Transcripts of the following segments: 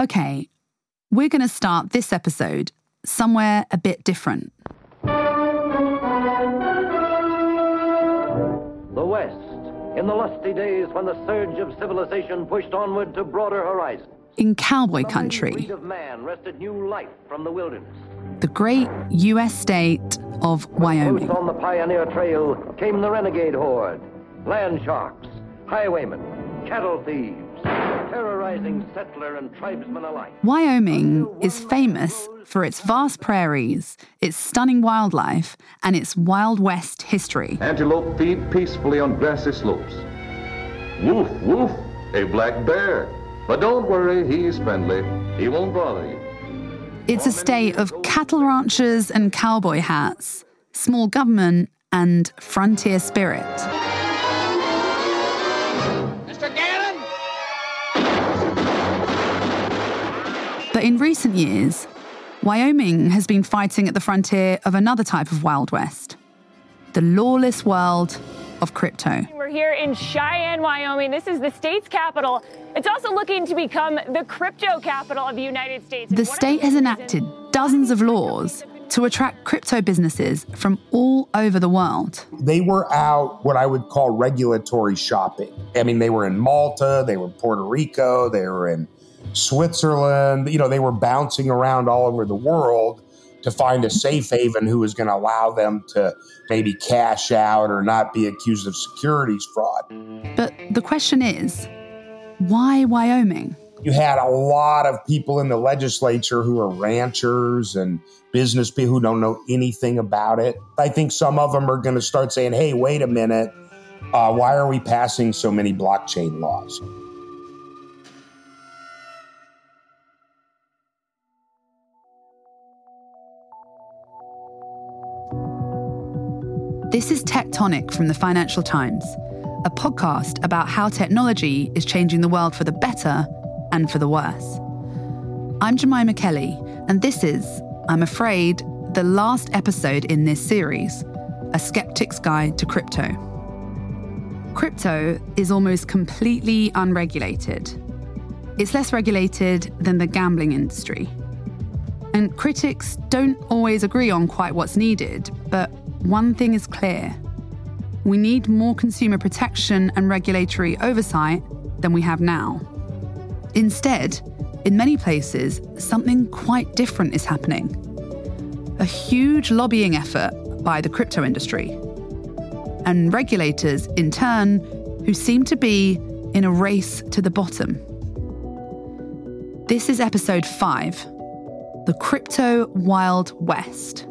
Okay, we're going to start this episode somewhere a bit different. The West, in the lusty days when the surge of civilization pushed onward to broader horizons. In cowboy country, breed of man wrested new life from the wilderness. the great US state of Wyoming. Close on the pioneer trail came the renegade horde, land sharks, highwaymen, cattle thieves, terrorizing settler and tribesmen alike. Wyoming is famous for its vast prairies, its stunning wildlife, and its Wild West history. Antelope feed peacefully on grassy slopes. Woof, woof, a black bear. But don't worry, he's friendly. He won't bother you. It's a state of cattle ranchers and cowboy hats, small government, and frontier spirit. But in recent years, Wyoming has been fighting at the frontier of another type of Wild West the lawless world of crypto. We're here in Cheyenne, Wyoming. This is the state's capital. It's also looking to become the crypto capital of the United States. The state has enacted dozens of laws to attract crypto businesses from all over the world. they were out what I would call regulatory shopping. I mean, they were in Malta, they were in Puerto Rico, they were in Switzerland. You know, they were bouncing around all over the world to find a safe haven who was going to allow them to maybe cash out or not be accused of securities fraud. But the question is why Wyoming? You had a lot of people in the legislature who are ranchers and business people who don't know anything about it. I think some of them are going to start saying, hey, wait a minute. Uh, why are we passing so many blockchain laws? This is Tectonic from the Financial Times, a podcast about how technology is changing the world for the better and for the worse. I'm Jemima Kelly, and this is, I'm afraid, the last episode in this series A Skeptic's Guide to Crypto. Crypto is almost completely unregulated. It's less regulated than the gambling industry. And critics don't always agree on quite what's needed, but one thing is clear we need more consumer protection and regulatory oversight than we have now. Instead, in many places, something quite different is happening. A huge lobbying effort by the crypto industry. And regulators, in turn, who seem to be in a race to the bottom. This is episode 5 The Crypto Wild West.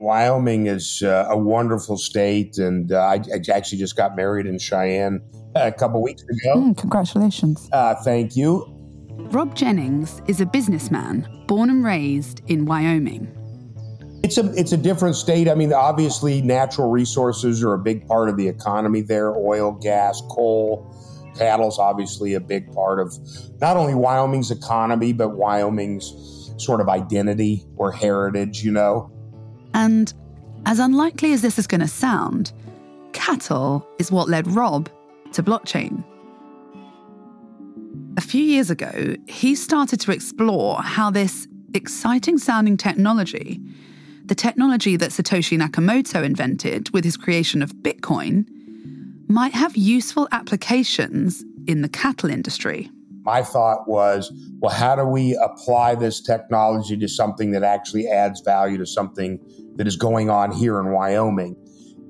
Wyoming is uh, a wonderful state, and uh, I, I actually just got married in Cheyenne a couple weeks ago. Mm, congratulations. Uh, thank you. Rob Jennings is a businessman born and raised in Wyoming. It's a it's a different state. I mean, obviously, natural resources are a big part of the economy there. Oil, gas, coal, cattle's obviously a big part of not only Wyoming's economy but Wyoming's sort of identity or heritage. You know, And as unlikely as this is going to sound, cattle is what led Rob to blockchain. A few years ago, he started to explore how this exciting sounding technology, the technology that Satoshi Nakamoto invented with his creation of Bitcoin, might have useful applications in the cattle industry. My thought was, well, how do we apply this technology to something that actually adds value to something that is going on here in Wyoming?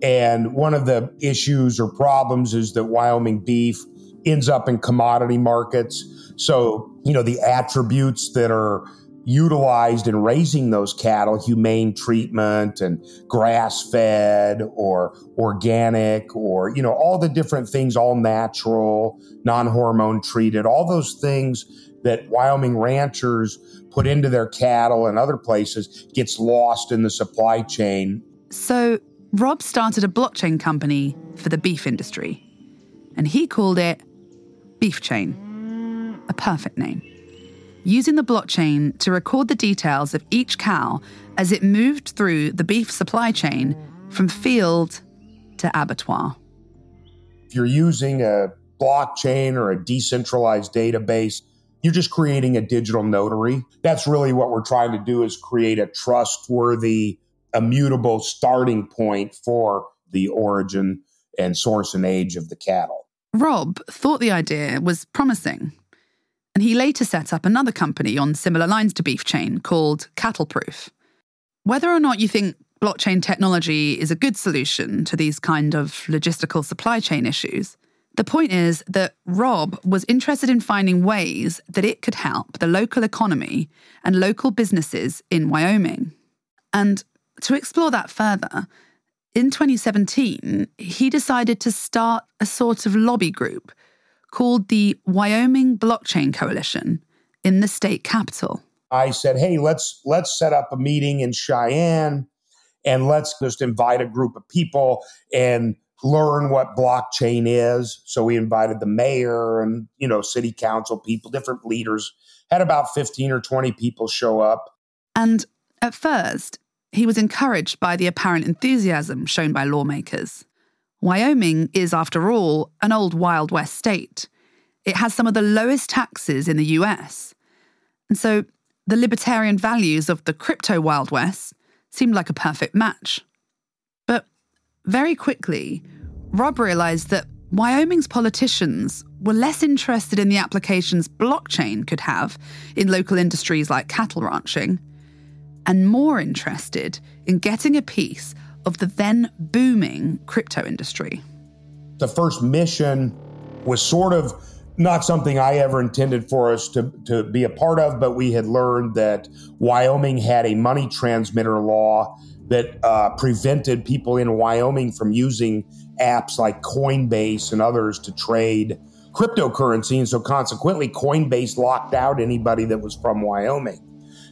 And one of the issues or problems is that Wyoming beef ends up in commodity markets. So, you know, the attributes that are utilized in raising those cattle, humane treatment and grass fed or organic or, you know, all the different things, all natural, non hormone treated, all those things that Wyoming ranchers put into their cattle and other places gets lost in the supply chain. So, Rob started a blockchain company for the beef industry, and he called it Beef Chain. A perfect name. Using the blockchain to record the details of each cow as it moved through the beef supply chain from field to abattoir. If you're using a blockchain or a decentralized database, you're just creating a digital notary. That's really what we're trying to do is create a trustworthy, immutable starting point for the origin and source and age of the cattle. Rob thought the idea was promising, and he later set up another company on similar lines to Beef Chain called Cattleproof. Whether or not you think blockchain technology is a good solution to these kind of logistical supply chain issues, the point is that Rob was interested in finding ways that it could help the local economy and local businesses in Wyoming. And to explore that further, in 2017, he decided to start a sort of lobby group called the Wyoming Blockchain Coalition in the state capital. I said, "Hey, let's let's set up a meeting in Cheyenne and let's just invite a group of people and learn what blockchain is." So we invited the mayor and, you know, city council people, different leaders. Had about 15 or 20 people show up. And at first, he was encouraged by the apparent enthusiasm shown by lawmakers. Wyoming is, after all, an old Wild West state. It has some of the lowest taxes in the US. And so the libertarian values of the crypto Wild West seemed like a perfect match. But very quickly, Rob realized that Wyoming's politicians were less interested in the applications blockchain could have in local industries like cattle ranching and more interested in getting a piece of the then booming crypto industry. The first mission was sort of not something I ever intended for us to, to be a part of, but we had learned that Wyoming had a money transmitter law that uh, prevented people in Wyoming from using apps like Coinbase and others to trade cryptocurrency. And so consequently, Coinbase locked out anybody that was from Wyoming.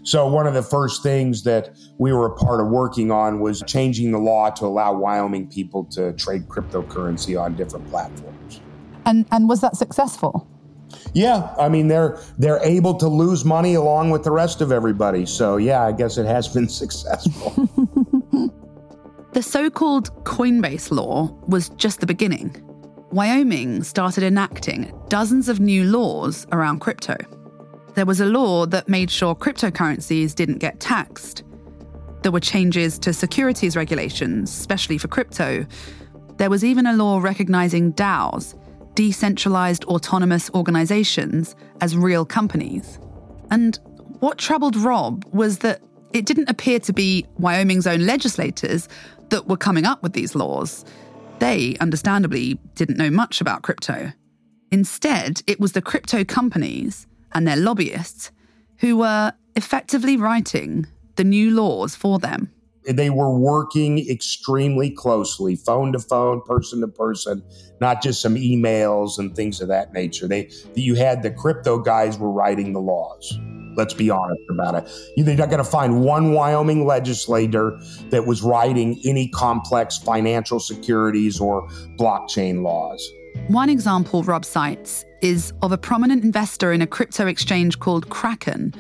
So, one of the first things that we were a part of working on was changing the law to allow Wyoming people to trade cryptocurrency on different platforms. And, and was that successful? Yeah, I mean they're they're able to lose money along with the rest of everybody. So yeah, I guess it has been successful. the so-called Coinbase law was just the beginning. Wyoming started enacting dozens of new laws around crypto there was a law that made sure cryptocurrencies didn't get taxed. There were changes to securities regulations, especially for crypto. There was even a law recognizing DAOs, decentralized autonomous organizations, as real companies. And what troubled Rob was that it didn't appear to be Wyoming's own legislators that were coming up with these laws. They, understandably, didn't know much about crypto. Instead, it was the crypto companies and their lobbyists who were effectively writing the new laws for them. They were working extremely closely, phone to phone, person to person, not just some emails and things of that nature. They, you had the crypto guys were writing the laws. Let's be honest about it. You're not going to find one Wyoming legislator that was writing any complex financial securities or blockchain laws. One example Rob cites is of a prominent investor in a crypto exchange called Kraken,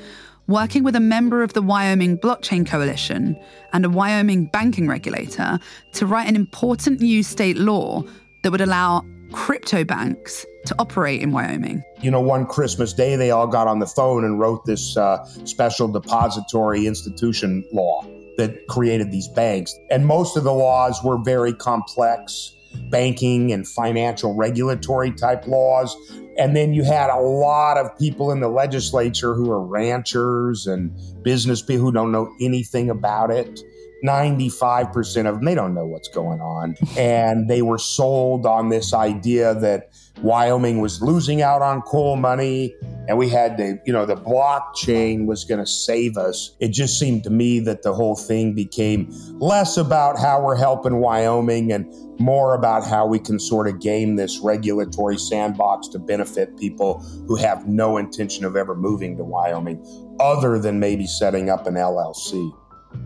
working with a member of the Wyoming Blockchain Coalition and a Wyoming banking regulator to write an important new state law that would allow crypto banks to operate in Wyoming. You know, one Christmas day, they all got on the phone and wrote this uh, special depository institution law that created these banks. And most of the laws were very complex banking and financial regulatory type laws. And then you had a lot of people in the legislature who are ranchers and business people who don't know anything about it. 95% of them, they don't know what's going on. And they were sold on this idea that Wyoming was losing out on coal money and we had to, you know, the blockchain was going to save us. It just seemed to me that the whole thing became less about how we're helping Wyoming and more about how we can sort of game this regulatory sandbox to benefit people who have no intention of ever moving to Wyoming other than maybe setting up an LLC.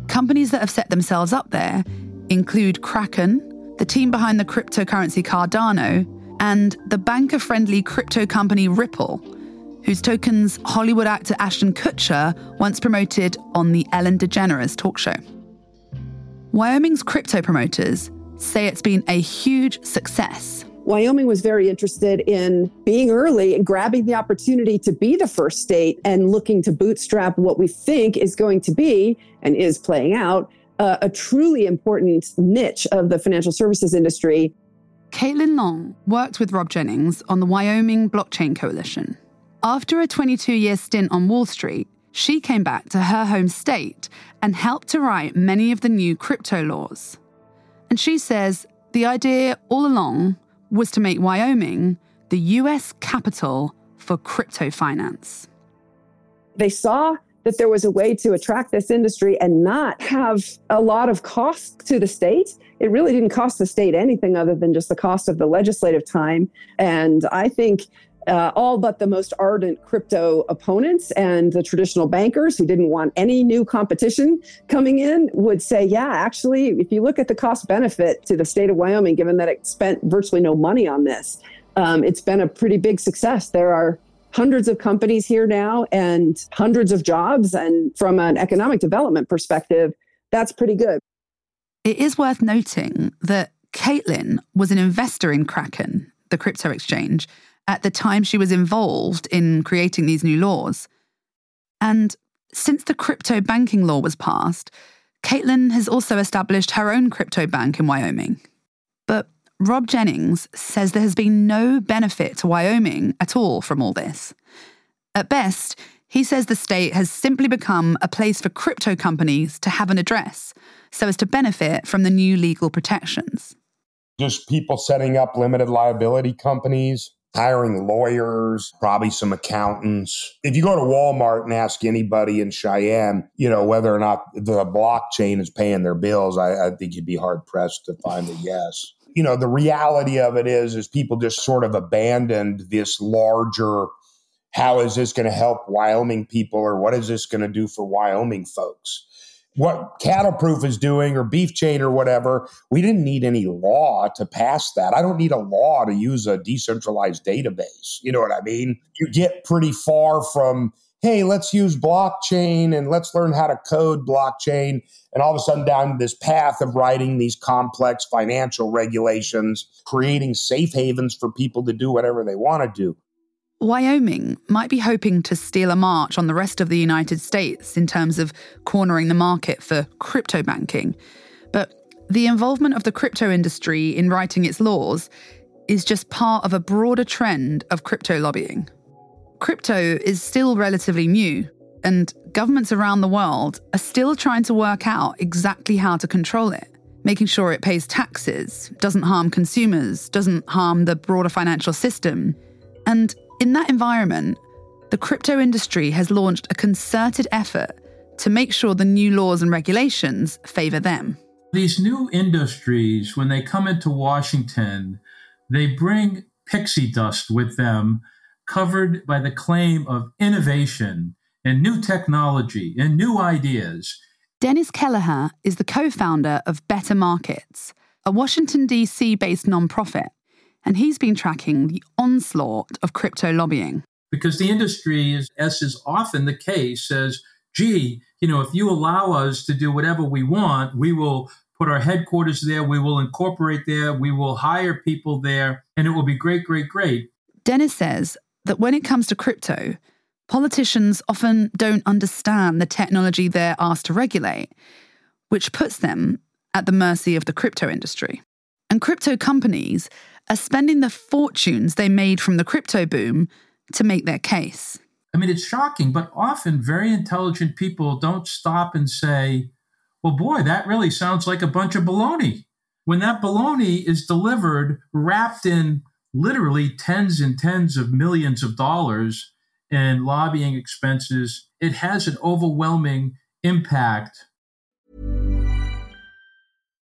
Companies that have set themselves up there include Kraken, the team behind the cryptocurrency Cardano, and the banker friendly crypto company Ripple, whose tokens Hollywood actor Ashton Kutcher once promoted on the Ellen DeGeneres talk show. Wyoming's crypto promoters say it's been a huge success. Wyoming was very interested in being early and grabbing the opportunity to be the first state and looking to bootstrap what we think is going to be and is playing out uh, a truly important niche of the financial services industry. Caitlin Long worked with Rob Jennings on the Wyoming Blockchain Coalition. After a 22 year stint on Wall Street, she came back to her home state and helped to write many of the new crypto laws. And she says the idea all along was to make Wyoming the US capital for crypto finance. They saw that there was a way to attract this industry and not have a lot of cost to the state. It really didn't cost the state anything other than just the cost of the legislative time. And I think uh, all but the most ardent crypto opponents and the traditional bankers who didn't want any new competition coming in would say, yeah, actually, if you look at the cost benefit to the state of Wyoming, given that it spent virtually no money on this, um, it's been a pretty big success. There are hundreds of companies here now and hundreds of jobs. And from an economic development perspective, that's pretty good. It is worth noting that Caitlin was an investor in Kraken, the crypto exchange, at the time she was involved in creating these new laws. And since the crypto banking law was passed, Caitlin has also established her own crypto bank in Wyoming. But Rob Jennings says there has been no benefit to Wyoming at all from all this. At best, he says the state has simply become a place for crypto companies to have an address so as to benefit from the new legal protections. Just people setting up limited liability companies, hiring lawyers, probably some accountants. If you go to Walmart and ask anybody in Cheyenne, you know, whether or not the blockchain is paying their bills, I, I think you'd be hard pressed to find a yes you know the reality of it is is people just sort of abandoned this larger how is this going to help wyoming people or what is this going to do for wyoming folks what cattle proof is doing or beef chain or whatever we didn't need any law to pass that i don't need a law to use a decentralized database you know what i mean you get pretty far from hey, let's use blockchain and let's learn how to code blockchain. And all of a sudden, down this path of writing these complex financial regulations, creating safe havens for people to do whatever they want to do. Wyoming might be hoping to steal a march on the rest of the United States in terms of cornering the market for crypto banking. But the involvement of the crypto industry in writing its laws is just part of a broader trend of crypto lobbying. Crypto is still relatively new, and governments around the world are still trying to work out exactly how to control it, making sure it pays taxes, doesn't harm consumers, doesn't harm the broader financial system. And in that environment, the crypto industry has launched a concerted effort to make sure the new laws and regulations favor them. These new industries, when they come into Washington, they bring pixie dust with them covered by the claim of innovation and new technology and new ideas. Dennis Kelleher is the co founder of Better Markets, a Washington, D.C. based nonprofit, and he's been tracking the onslaught of crypto lobbying. Because the industry, is, as is often the case, says, gee, you know, if you allow us to do whatever we want, we will put our headquarters there, we will incorporate there, we will hire people there, and it will be great, great, great. Dennis says that when it comes to crypto, politicians often don't understand the technology they're asked to regulate, which puts them at the mercy of the crypto industry. And crypto companies are spending the fortunes they made from the crypto boom to make their case. I mean, it's shocking, but often very intelligent people don't stop and say, well, boy, that really sounds like a bunch of baloney. When that baloney is delivered wrapped in literally tens and tens of millions of dollars in lobbying expenses, it has an overwhelming impact.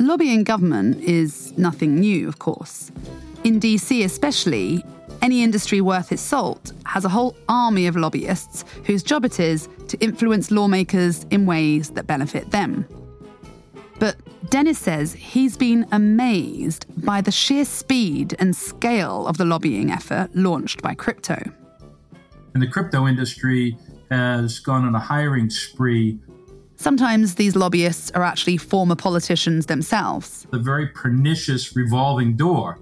Lobbying government is nothing new, of course. In DC, especially, any industry worth its salt has a whole army of lobbyists whose job it is to influence lawmakers in ways that benefit them. But Dennis says he's been amazed by the sheer speed and scale of the lobbying effort launched by crypto. And the crypto industry has gone on a hiring spree. Sometimes these lobbyists are actually former politicians themselves. The very pernicious revolving door.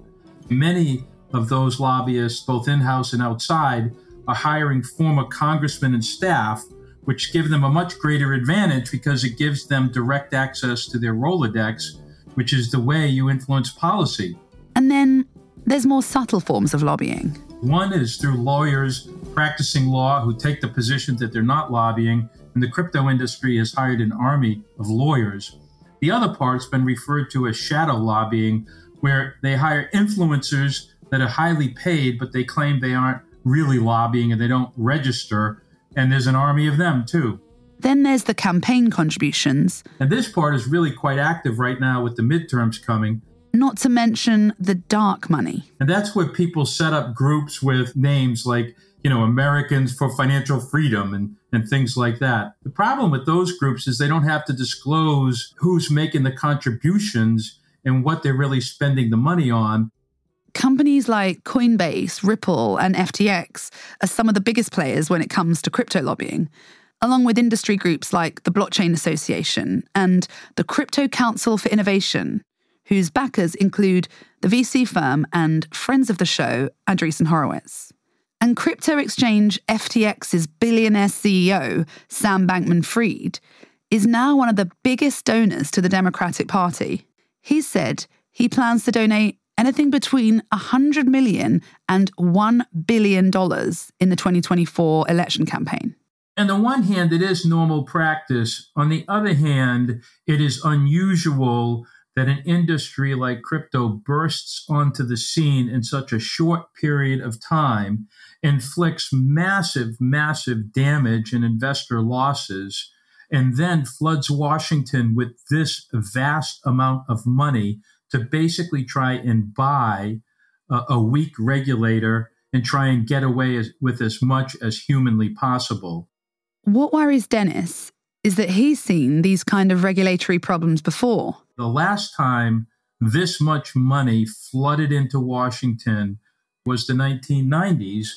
Many of those lobbyists, both in house and outside, are hiring former congressmen and staff, which give them a much greater advantage because it gives them direct access to their Rolodex, which is the way you influence policy. And then there's more subtle forms of lobbying. One is through lawyers practicing law who take the position that they're not lobbying, and the crypto industry has hired an army of lawyers. The other part's been referred to as shadow lobbying, where they hire influencers that are highly paid, but they claim they aren't really lobbying and they don't register. And there's an army of them too. Then there's the campaign contributions. And this part is really quite active right now with the midterms coming. Not to mention the dark money. And that's where people set up groups with names like, you know, Americans for Financial Freedom and, and things like that. The problem with those groups is they don't have to disclose who's making the contributions and what they're really spending the money on. Companies like Coinbase, Ripple, and FTX are some of the biggest players when it comes to crypto lobbying, along with industry groups like the Blockchain Association and the Crypto Council for Innovation, whose backers include the VC firm and friends of the show, Andreessen Horowitz. And crypto exchange FTX's billionaire CEO, Sam Bankman Fried, is now one of the biggest donors to the Democratic Party. He said he plans to donate anything between 100 million and 1 billion dollars in the 2024 election campaign. On the one hand, it is normal practice. On the other hand, it is unusual that an industry like crypto bursts onto the scene in such a short period of time, inflicts massive, massive damage and investor losses, and then floods Washington with this vast amount of money to basically try and buy a, a weak regulator and try and get away as, with as much as humanly possible. What worries Dennis is that he's seen these kind of regulatory problems before. The last time this much money flooded into Washington was the 1990s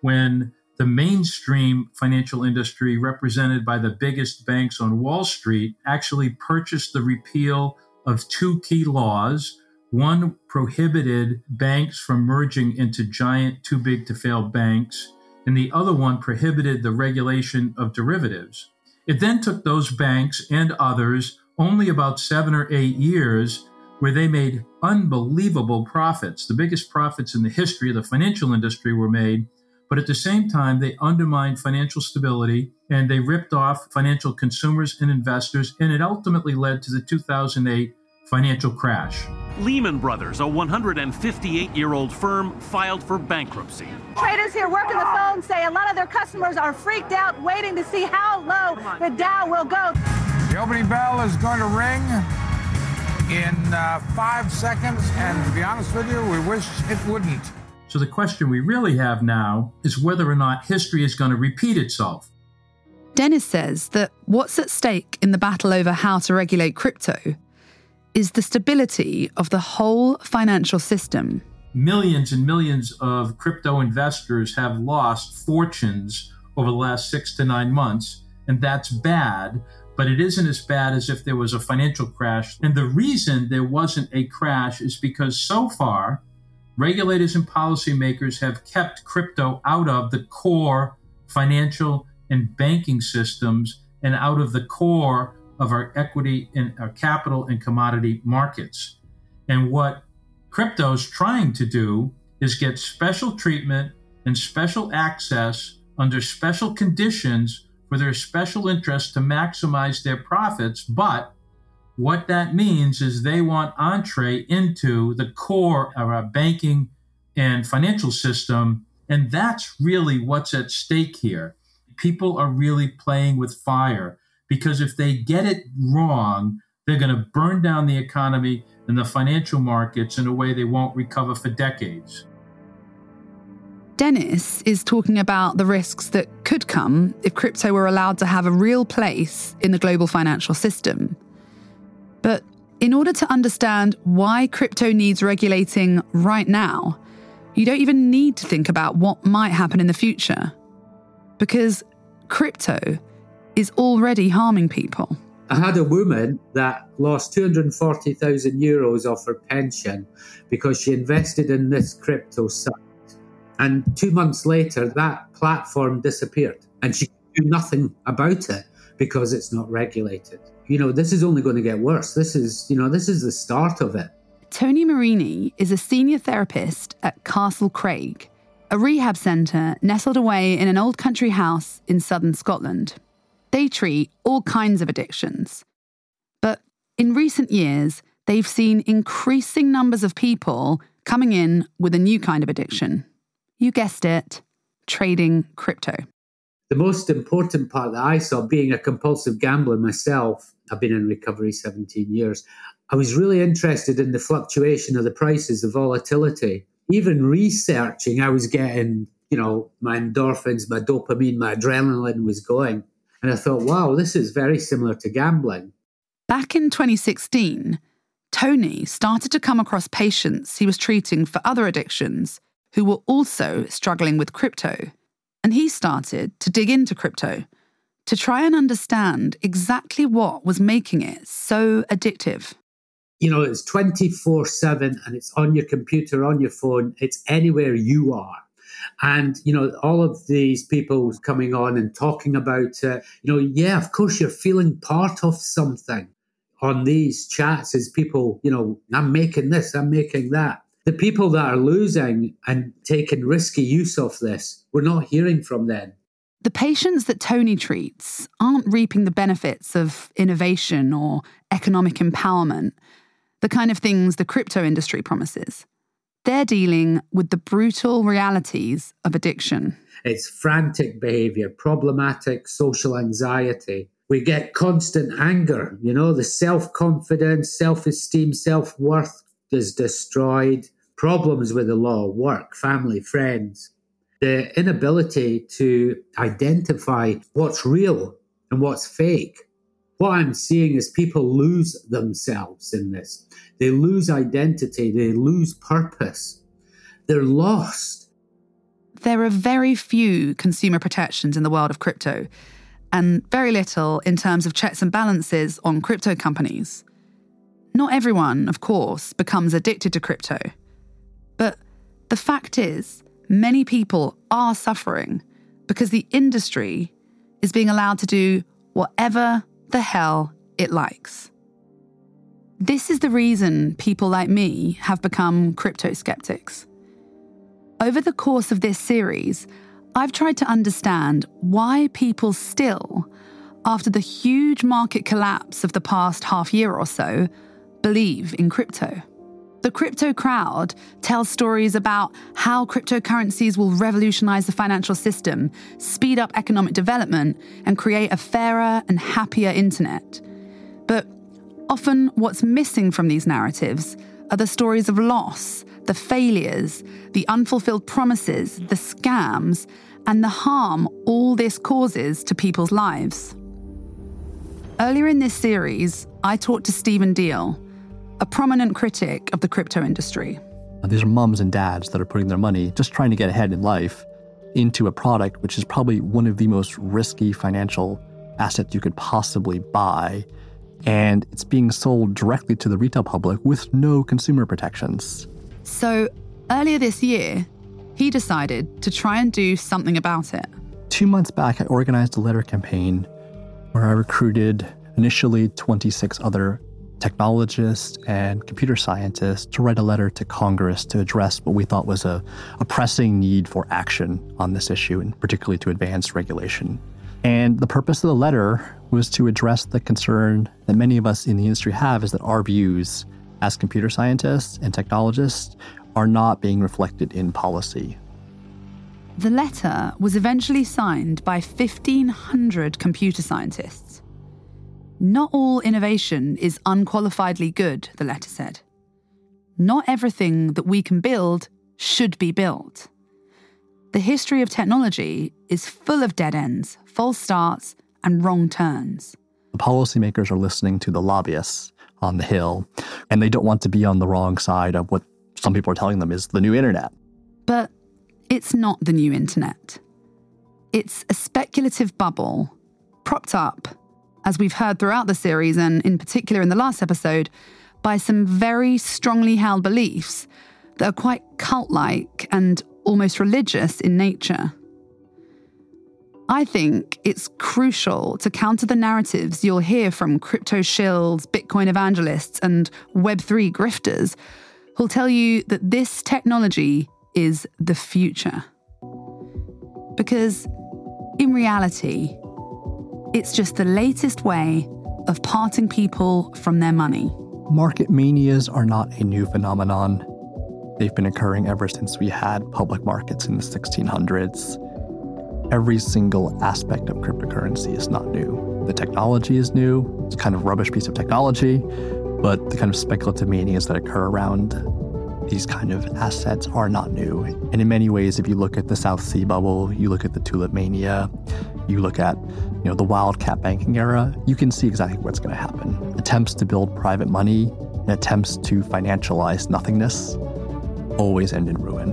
when the mainstream financial industry, represented by the biggest banks on Wall Street, actually purchased the repeal of two key laws. One prohibited banks from merging into giant, too big to fail banks, and the other one prohibited the regulation of derivatives. It then took those banks and others only about seven or eight years where they made unbelievable profits. The biggest profits in the history of the financial industry were made but at the same time, they undermined financial stability and they ripped off financial consumers and investors, and it ultimately led to the 2008 financial crash. Lehman Brothers, a 158 year old firm, filed for bankruptcy. Traders here working the phone say a lot of their customers are freaked out, waiting to see how low the Dow will go. The opening bell is going to ring in uh, five seconds, and to be honest with you, we wish it wouldn't. So the question we really have now is whether or not history is going to repeat itself. Dennis says that what's at stake in the battle over how to regulate crypto is the stability of the whole financial system. Millions and millions of crypto investors have lost fortunes over the last six to nine months, and that's bad, but it isn't as bad as if there was a financial crash. And the reason there wasn't a crash is because so far, regulators and policymakers have kept crypto out of the core financial and banking systems and out of the core of our equity and our capital and commodity markets. And what crypto is trying to do is get special treatment and special access under special conditions for their special interests to maximize their profits, but what that means is they want entree into the core of our banking and financial system. And that's really what's at stake here. People are really playing with fire because if they get it wrong, They're going to burn down the economy and the financial markets in a way they won't recover for decades. Dennis is talking about the risks that could come if crypto were allowed to have a real place in the global financial system. But in order to understand why crypto needs regulating right now, you don't even need to think about what might happen in the future. Because crypto is already harming people. I had a woman that lost 240,000 euros of her pension because she invested in this crypto site. And two months later, that platform disappeared and she could do nothing about it because it's not regulated. You know, this is only going to get worse. This is, you know, this is the start of it. Tony Marini is a senior therapist at Castle Craig, a rehab centre nestled away in an old country house in southern Scotland. They treat all kinds of addictions. But in recent years, they've seen increasing numbers of people coming in with a new kind of addiction. You guessed it trading crypto. The most important part that I saw, being a compulsive gambler myself, I've been in recovery 17 years, I was really interested in the fluctuation of the prices, the volatility. Even researching, I was getting, you know, my endorphins, my dopamine, my adrenaline was going. And I thought, wow, this is very similar to gambling. Back in 2016, Tony started to come across patients he was treating for other addictions who were also struggling with crypto. And he started to dig into crypto to try and understand exactly what was making it so addictive. You know, it's 24 7 and it's on your computer, on your phone, it's anywhere you are. And, you know, all of these people coming on and talking about, uh, you know, yeah, of course you're feeling part of something on these chats is people, you know, I'm making this, I'm making that. The people that are losing and taking risky use of this, we're not hearing from them. The patients that Tony treats aren't reaping the benefits of innovation or economic empowerment, the kind of things the crypto industry promises. They're dealing with the brutal realities of addiction. It's frantic behavior, problematic social anxiety. We get constant anger, you know, the self confidence, self esteem, self worth is destroyed, problems with the law, work, family, friends, the inability to identify what's real and what's fake. What I'm seeing is people lose themselves in this. They lose identity, they lose purpose, they're lost. There are very few consumer protections in the world of crypto, and very little in terms of checks and balances on crypto companies. Not everyone, of course, becomes addicted to crypto. The fact is, many people are suffering because the industry is being allowed to do whatever the hell it likes. This is the reason people like me have become crypto skeptics. Over the course of this series, I've tried to understand why people still, after the huge market collapse of the past half year or so, believe in crypto. The crypto crowd tells stories about how cryptocurrencies will revolutionize the financial system, speed up economic development, and create a fairer and happier internet. But Often, what's missing from these narratives are the stories of loss, the failures, the unfulfilled promises, the scams, and the harm all this causes to people's lives. Earlier in this series, I talked to Stephen Diehl, a prominent critic of the crypto industry. These are moms and dads that are putting their money, just trying to get ahead in life, into a product which is probably one of the most risky financial assets you could possibly buy and it's being sold directly to the retail public with no consumer protections. So, earlier this year, he decided to try and do something about it. Two months back, I organized a letter campaign where I recruited initially 26 other technologists and computer scientists to write a letter to Congress to address what we thought was a, a pressing need for action on this issue, and particularly to advance regulation. And the purpose of the letter was to address the concern that many of us in the industry have is that our views as computer scientists and technologists are not being reflected in policy. The letter was eventually signed by 1,500 computer scientists. Not all innovation is unqualifiedly good, the letter said. Not everything that we can build should be built. The history of technology is full of dead ends, false starts, and wrong turns. The policymakers are listening to the lobbyists on the Hill, and they don't want to be on the wrong side of what some people are telling them is the new internet. But it's not the new internet. It's a speculative bubble propped up, as we've heard throughout the series, and in particular in the last episode, by some very strongly held beliefs that are quite cult like and almost religious in nature. I think it's crucial to counter the narratives you'll hear from crypto shills, Bitcoin evangelists, and Web3 grifters who'll tell you that this technology is the future. Because in reality, it's just the latest way of parting people from their money. Market manias are not a new phenomenon. They've been occurring ever since we had public markets in the 1600s. Every single aspect of cryptocurrency is not new. The technology is new, it's a kind of rubbish piece of technology, but the kind of speculative manias that occur around these kind of assets are not new. And in many ways, if you look at the South Sea bubble, you look at the tulip mania, you look at you know the wildcat banking era, you can see exactly what's going to happen. Attempts to build private money and attempts to financialize nothingness always end in ruin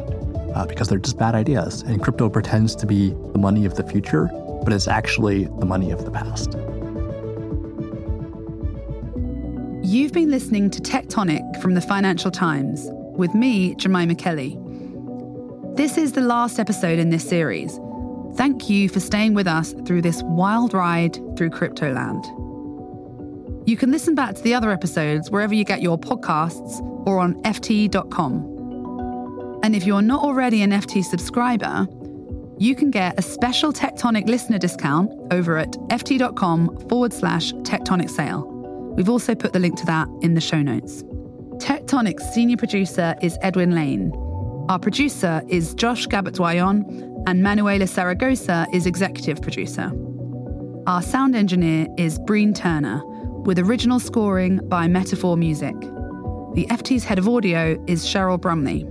uh, because they're just bad ideas. And crypto pretends to be the money of the future, but it's actually the money of the past. You've been listening to Tectonic from the Financial Times with me, Jemima Kelly. This is the last episode in this series. Thank you for staying with us through this wild ride through Cryptoland. You can listen back to the other episodes wherever you get your podcasts or on FT.com. And if you're not already an FT subscriber, you can get a special Tectonic listener discount over at ft.com forward slash tectonic sale. We've also put the link to that in the show notes. Tectonic's senior producer is Edwin Lane. Our producer is Josh Gabert-Doyon, and Manuela Saragosa is executive producer. Our sound engineer is Breen Turner, with original scoring by Metaphor Music. The FT's head of audio is Cheryl Brumley.